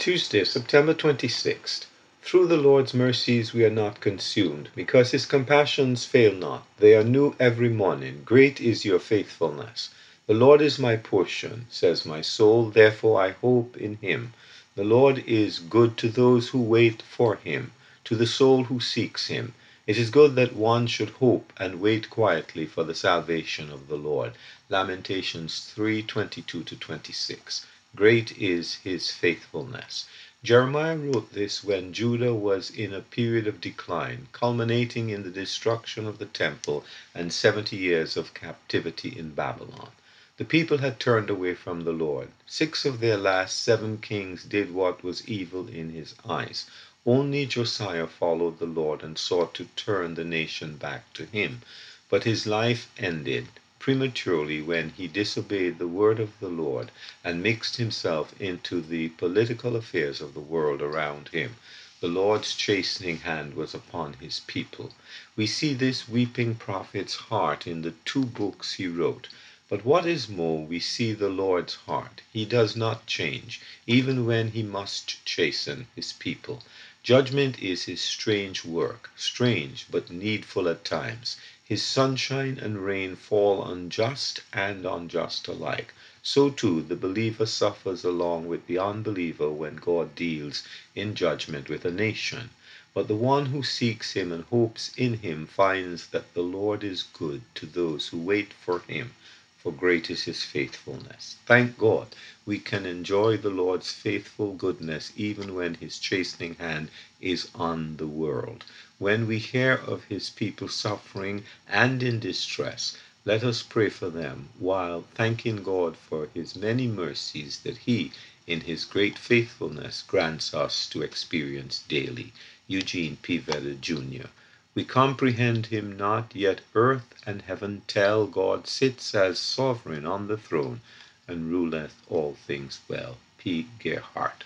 Tuesday, September 26th. Through the Lord's mercies we are not consumed, because his compassions fail not. They are new every morning. Great is your faithfulness. The Lord is my portion, says my soul, therefore I hope in him. The Lord is good to those who wait for him, to the soul who seeks him. It is good that one should hope and wait quietly for the salvation of the Lord. Lamentations 3:22 to 26. Great is his faithfulness. Jeremiah wrote this when Judah was in a period of decline, culminating in the destruction of the temple and 70 years of captivity in Babylon. The people had turned away from the Lord. Six of their last seven kings did what was evil in his eyes. Only Josiah followed the Lord and sought to turn the nation back to him. But his life ended prematurely when he disobeyed the word of the Lord and mixed himself into the political affairs of the world around him. The Lord's chastening hand was upon his people. We see this weeping prophet's heart in the two books he wrote. But what is more, we see the Lord's heart. He does not change, even when he must chasten his people. Judgment is his strange work, strange but needful at times. His sunshine and rain fall on just and unjust alike. So too the believer suffers along with the unbeliever when God deals in judgment with a nation. But the one who seeks him and hopes in him finds that the Lord is good to those who wait for him for great is his faithfulness. Thank God, we can enjoy the Lord's faithful goodness even when his chastening hand is on the world. When we hear of his people suffering and in distress, let us pray for them while thanking God for his many mercies that he, in his great faithfulness, grants us to experience daily. Eugene P. Vedder, Jr. We comprehend him not, yet earth and heaven tell God sits as sovereign on the throne and ruleth all things well. P. Gerhardt.